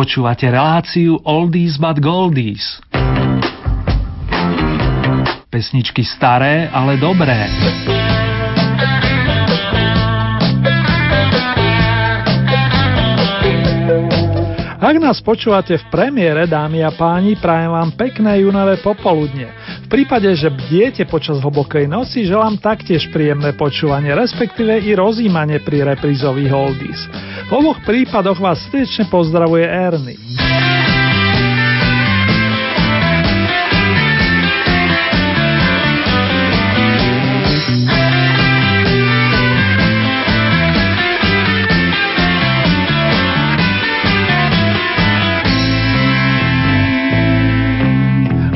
Počúvate reláciu Oldies but Goldies. Pesničky staré, ale dobré. Ak nás počúvate v premiére, dámy a páni, prajem vám pekné junové popoludne. Prípade, že bdiete počas hlbokej noci, želám taktiež príjemné počúvanie, respektíve i rozímanie pri reprízových oldies. V oboch prípadoch vás srdečne pozdravuje Ernie.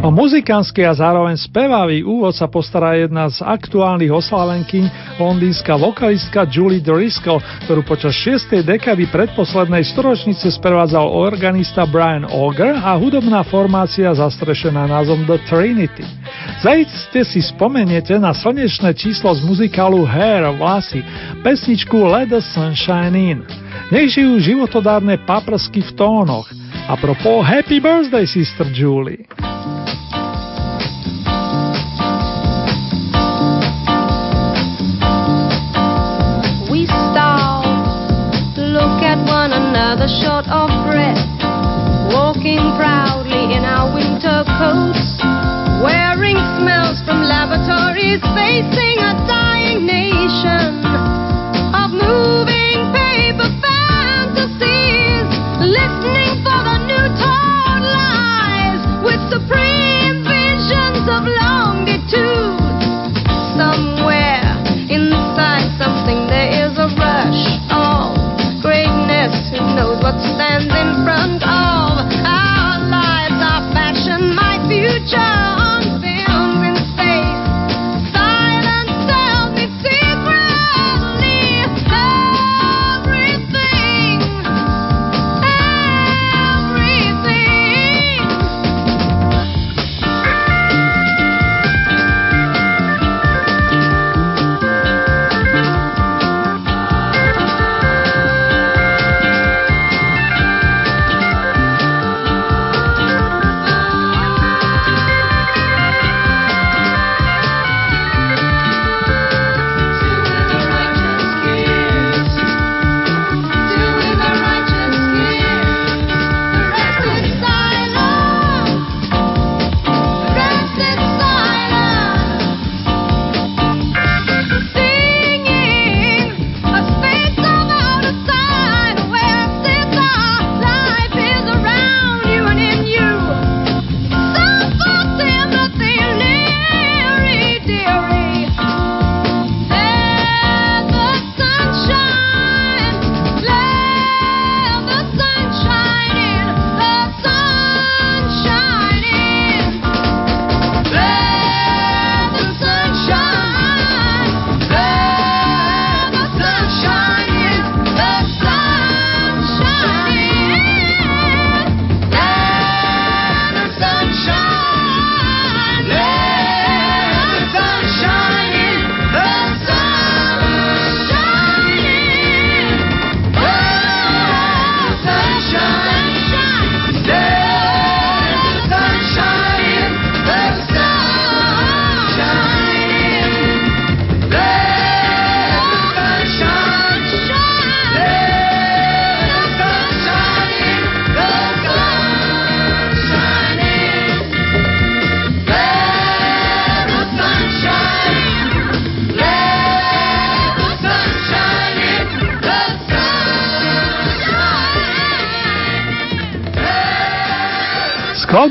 O muzikánsky a zároveň spevavý úvod sa postará jedna z aktuálnych oslavenkyň, londýnska vokalistka Julie Driscoll, ktorú počas 6. dekady predposlednej storočnice sprevádzal organista Brian Auger a hudobná formácia zastrešená názvom The Trinity. Zajiste si spomeniete na slnečné číslo z muzikálu Hair vlasy, pesničku Let the Sunshine In. Nech žijú životodárne paprsky v tónoch. A propos Happy Birthday, Sister Julie. Another short of breath, walking proudly in our winter coats, wearing smells from laboratories, facing a dying nation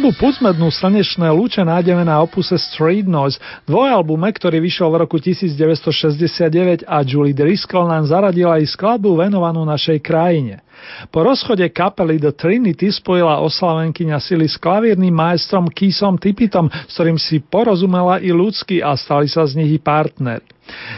Skladbu Puzmednú slnečné lúče nájdeme na opuse Street Noise, dvojalbume, ktorý vyšiel v roku 1969 a Julie Driscoll nám zaradila aj skladbu venovanú našej krajine. Po rozchode kapely The Trinity spojila oslavenkyňa sily s klavírnym majstrom Keithom Tippitom, s ktorým si porozumela i ľudsky a stali sa z nich i partneri.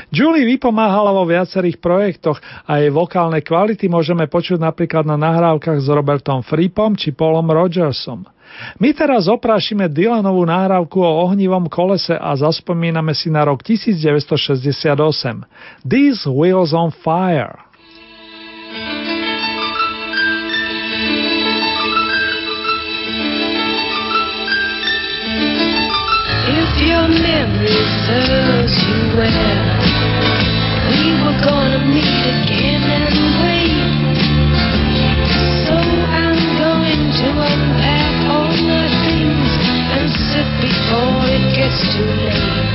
Julie vypomáhala vo viacerých projektoch a jej vokálne kvality môžeme počuť napríklad na nahrávkach s Robertom Frippom či Paulom Rogersom. My teraz oprášime Dylanovú náravku o ohnivom kolese a zaspomíname si na rok 1968. These Wheels on Fire. If your memory serves you well, we were gonna meet again. before it gets too late.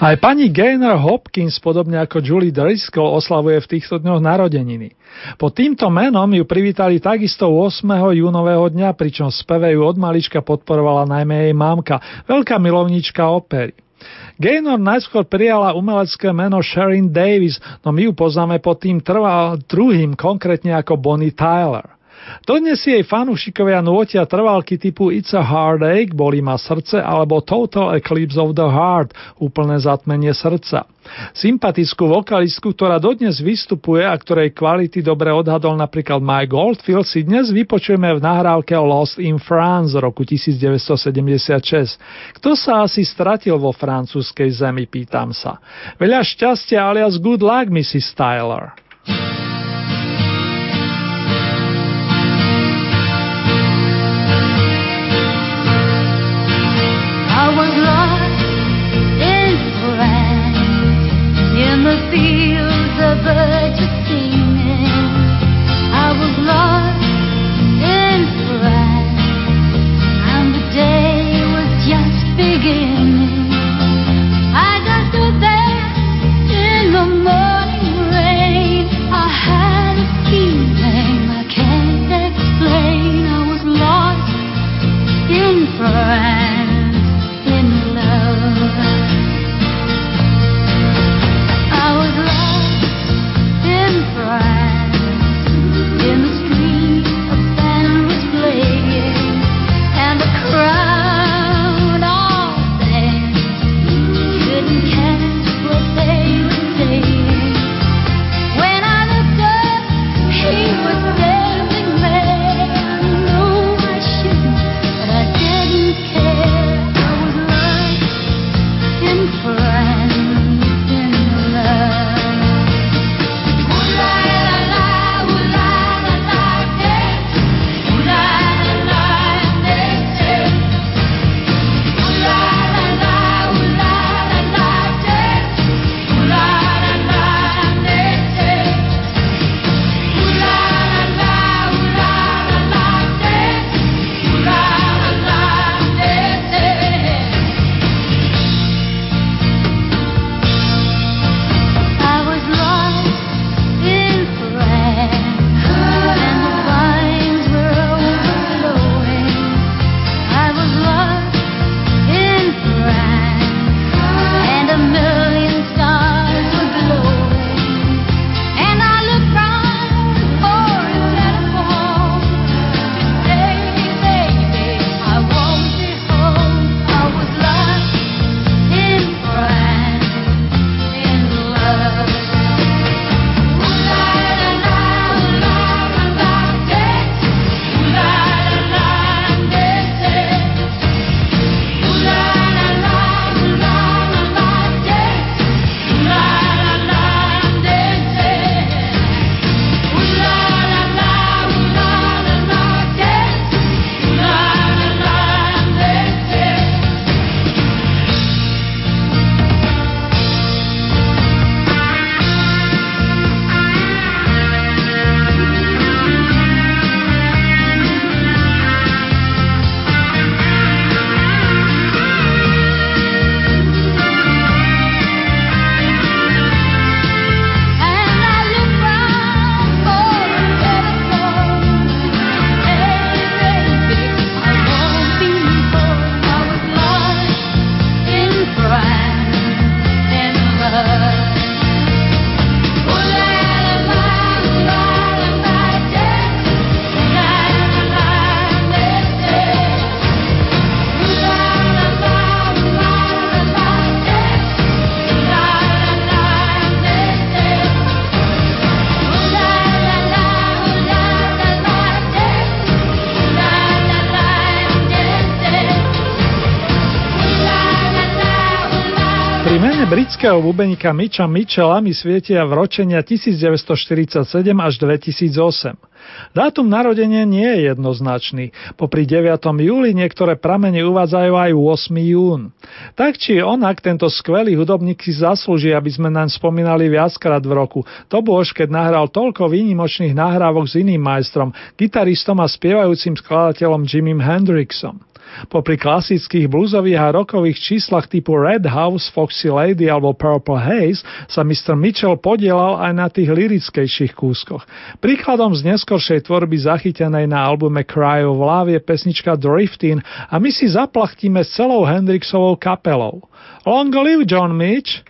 Aj pani Gaynor Hopkins, podobne ako Julie Driscoll, oslavuje v týchto dňoch narodeniny. Po týmto menom ju privítali takisto 8. júnového dňa, pričom speve ju od malička podporovala najmä jej mamka, veľká milovnička opery. Gaynor najskôr prijala umelecké meno Sharon Davis, no my ju poznáme pod tým trval druhým, konkrétne ako Bonnie Tyler. Dodnes jej fanúšikovia nôtia trvalky typu It's a Heartache, Bolí ma srdce, alebo Total Eclipse of the Heart, úplné zatmenie srdca. Sympatickú vokalistku, ktorá dodnes vystupuje a ktorej kvality dobre odhadol napríklad Mike Goldfield, si dnes vypočujeme v nahrávke Lost in France z roku 1976. Kto sa asi stratil vo francúzskej zemi, pýtam sa. Veľa šťastia alias good luck, Mrs. Tyler. Britského bubenika Mitcha Mitchella mi svietia v ročenia 1947 až 2008. Dátum narodenia nie je jednoznačný. Popri 9. júli niektoré pramene uvádzajú aj 8. jún. Tak či onak tento skvelý hudobník si zaslúži, aby sme naň spomínali viackrát v roku. To už, keď nahral toľko výnimočných nahrávok s iným majstrom, gitaristom a spievajúcim skladateľom Jimim Hendrixom. Popri klasických bluesových a rokových číslach typu Red House, Foxy Lady alebo Purple Haze sa Mr. Mitchell podielal aj na tých lirickejších kúskoch. Príkladom z neskoršej tvorby zachytenej na albume Cry of Love je pesnička Drifting a my si zaplachtíme s celou Hendrixovou kapelou. Long live John Mitch!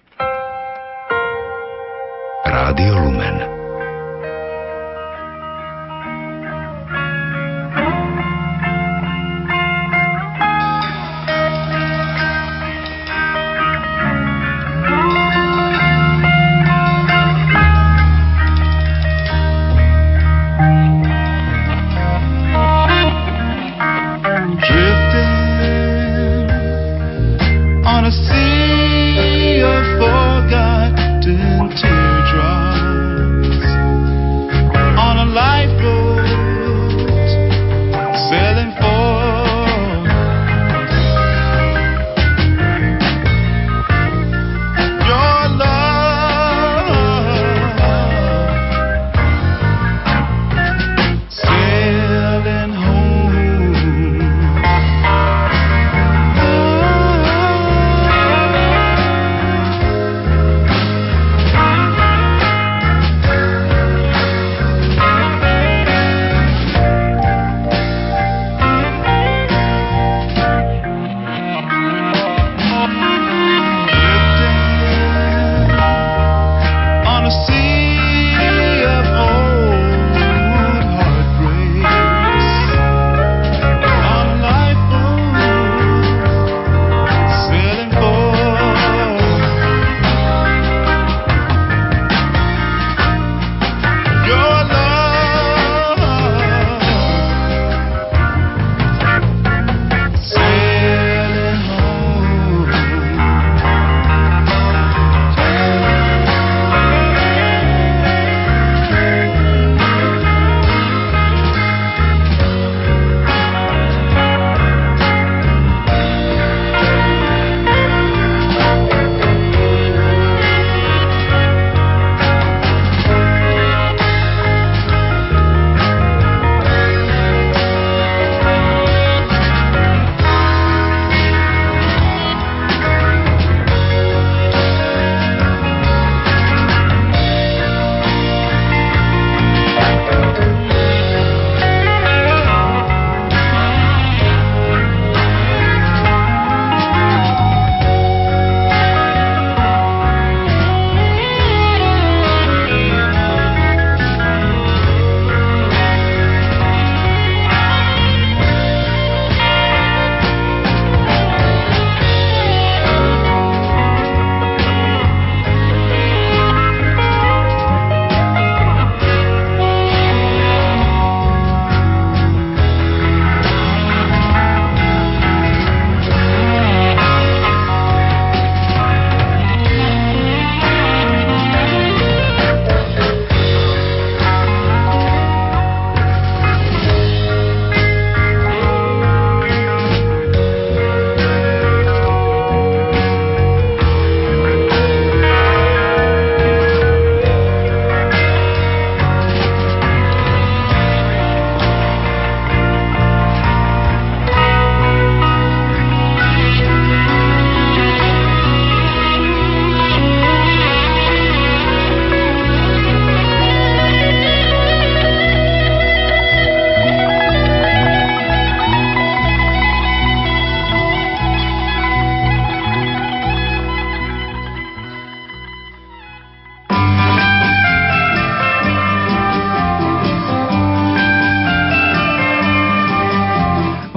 Rádio Lumen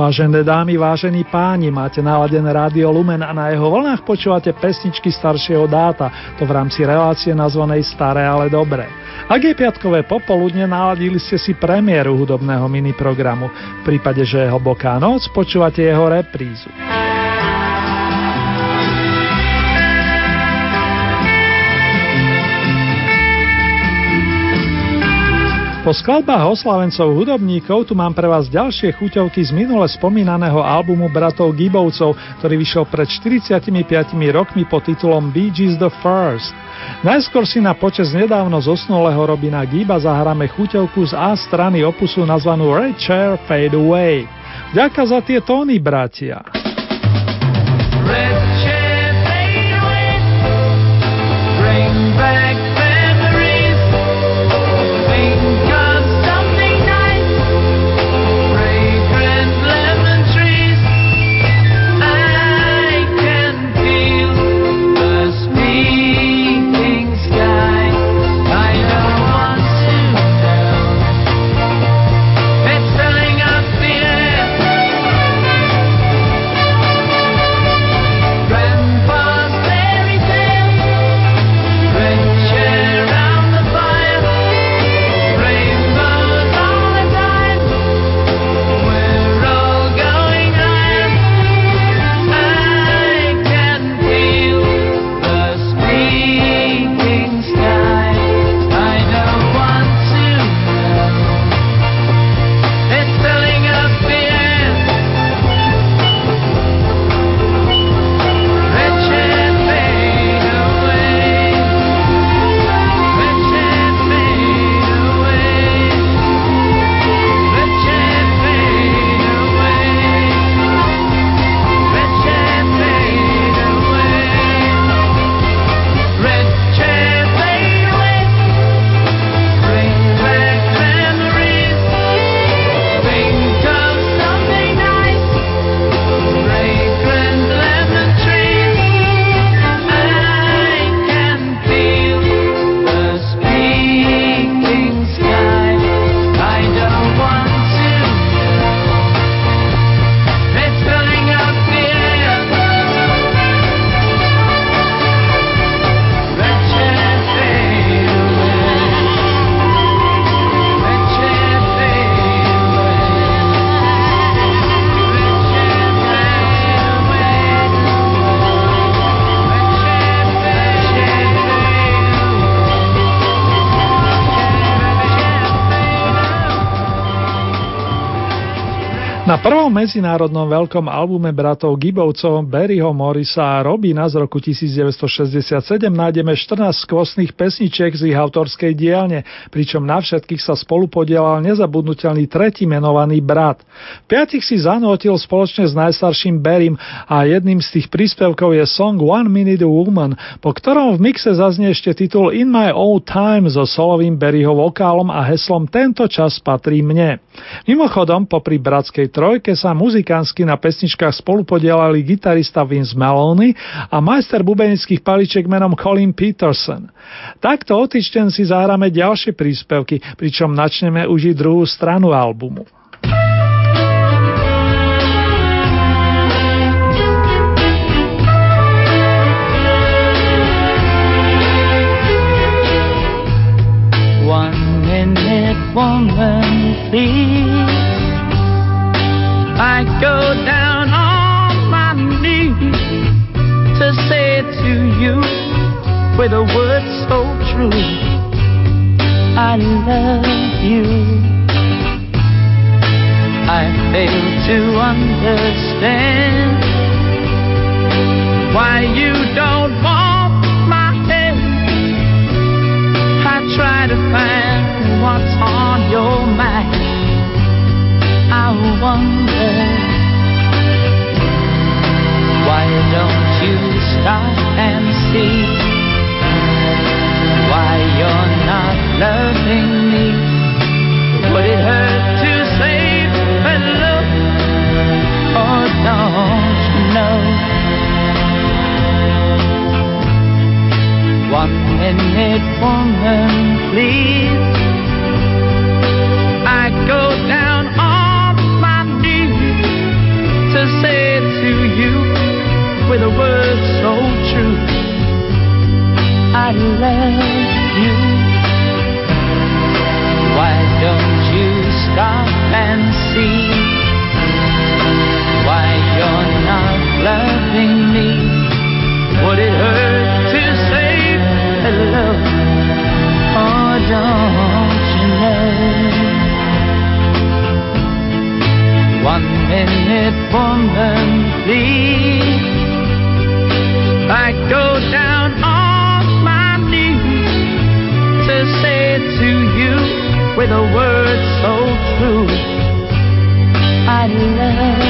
Vážené dámy, vážení páni, máte naladené rádio Lumen a na jeho vlnách počúvate pesničky staršieho dáta, to v rámci relácie nazvanej Staré, ale dobré. Ak je piatkové popoludne, naladili ste si premiéru hudobného miniprogramu. V prípade, že je hlboká noc, počúvate jeho reprízu. Po skladbách oslavencov hudobníkov tu mám pre vás ďalšie chuťovky z minule spomínaného albumu bratov Gibovcov, ktorý vyšiel pred 45 rokmi pod titulom Bee Gees The First. Najskôr si na počas nedávno zosnulého Robina Giba zahráme chuťovku z A strany opusu nazvanú Red Chair Fade Away. Ďaká za tie tóny, bratia. Medzinárodnom veľkom albume bratov Gibovcov Barryho Morisa a Robina z roku 1967 nájdeme 14 skvostných pesničiek z ich autorskej dielne, pričom na všetkých sa spolu podielal nezabudnutelný tretí menovaný brat. Piatich si zanotil spoločne s najstarším Barrym a jedným z tých príspevkov je song One Minute Woman, po ktorom v mixe zaznie ešte titul In My Old Time so solovým Barryho vokálom a heslom Tento čas patrí mne. Mimochodom, popri bratskej trojke sa muzikánsky na pesničkách spolupodielali gitarista Vince Maloney a majster bubenických paličiek menom Colin Peterson. Takto o týždeň si zahráme ďalšie príspevky, pričom načneme užiť druhú stranu albumu. One minute woman, please Go down on my knees to say to you with a word so true I love you. I fail to understand why you don't want my head. I try to find what's on your mind. I wonder minute, woman, please. I go down on my knees to say to you with a word so true. I love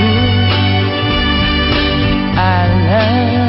you. I love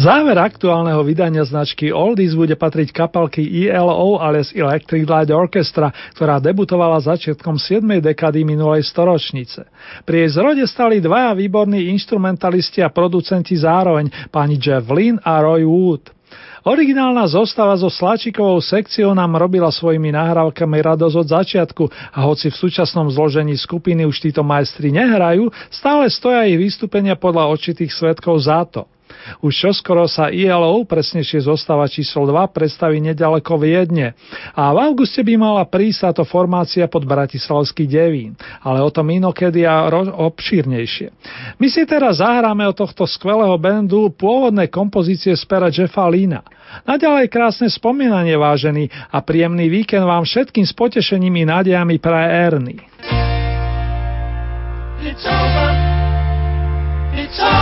Záver aktuálneho vydania značky Oldies bude patriť kapalky ELO alias Electric Light Orchestra, ktorá debutovala začiatkom 7. dekady minulej storočnice. Pri jej zrode stali dvaja výborní instrumentalisti a producenti zároveň, pani Jeff Lynn a Roy Wood. Originálna zostava so Sláčikovou sekciou nám robila svojimi nahrávkami radosť od začiatku a hoci v súčasnom zložení skupiny už títo majstri nehrajú, stále stoja ich vystúpenia podľa očitých svetkov za to. Už čoskoro sa ILO, presnejšie zostava číslo 2, predstaví nedaleko Viedne. A v auguste by mala prísť táto formácia pod Bratislavský devín. Ale o tom inokedy a ro- obšírnejšie. My si teraz zahráme od tohto skvelého bandu pôvodné kompozície z pera Jeffa Lina. Naďalej krásne spomínanie, vážený, a príjemný víkend vám všetkým s potešením i nádejami praje Ernie. It's over. It's over.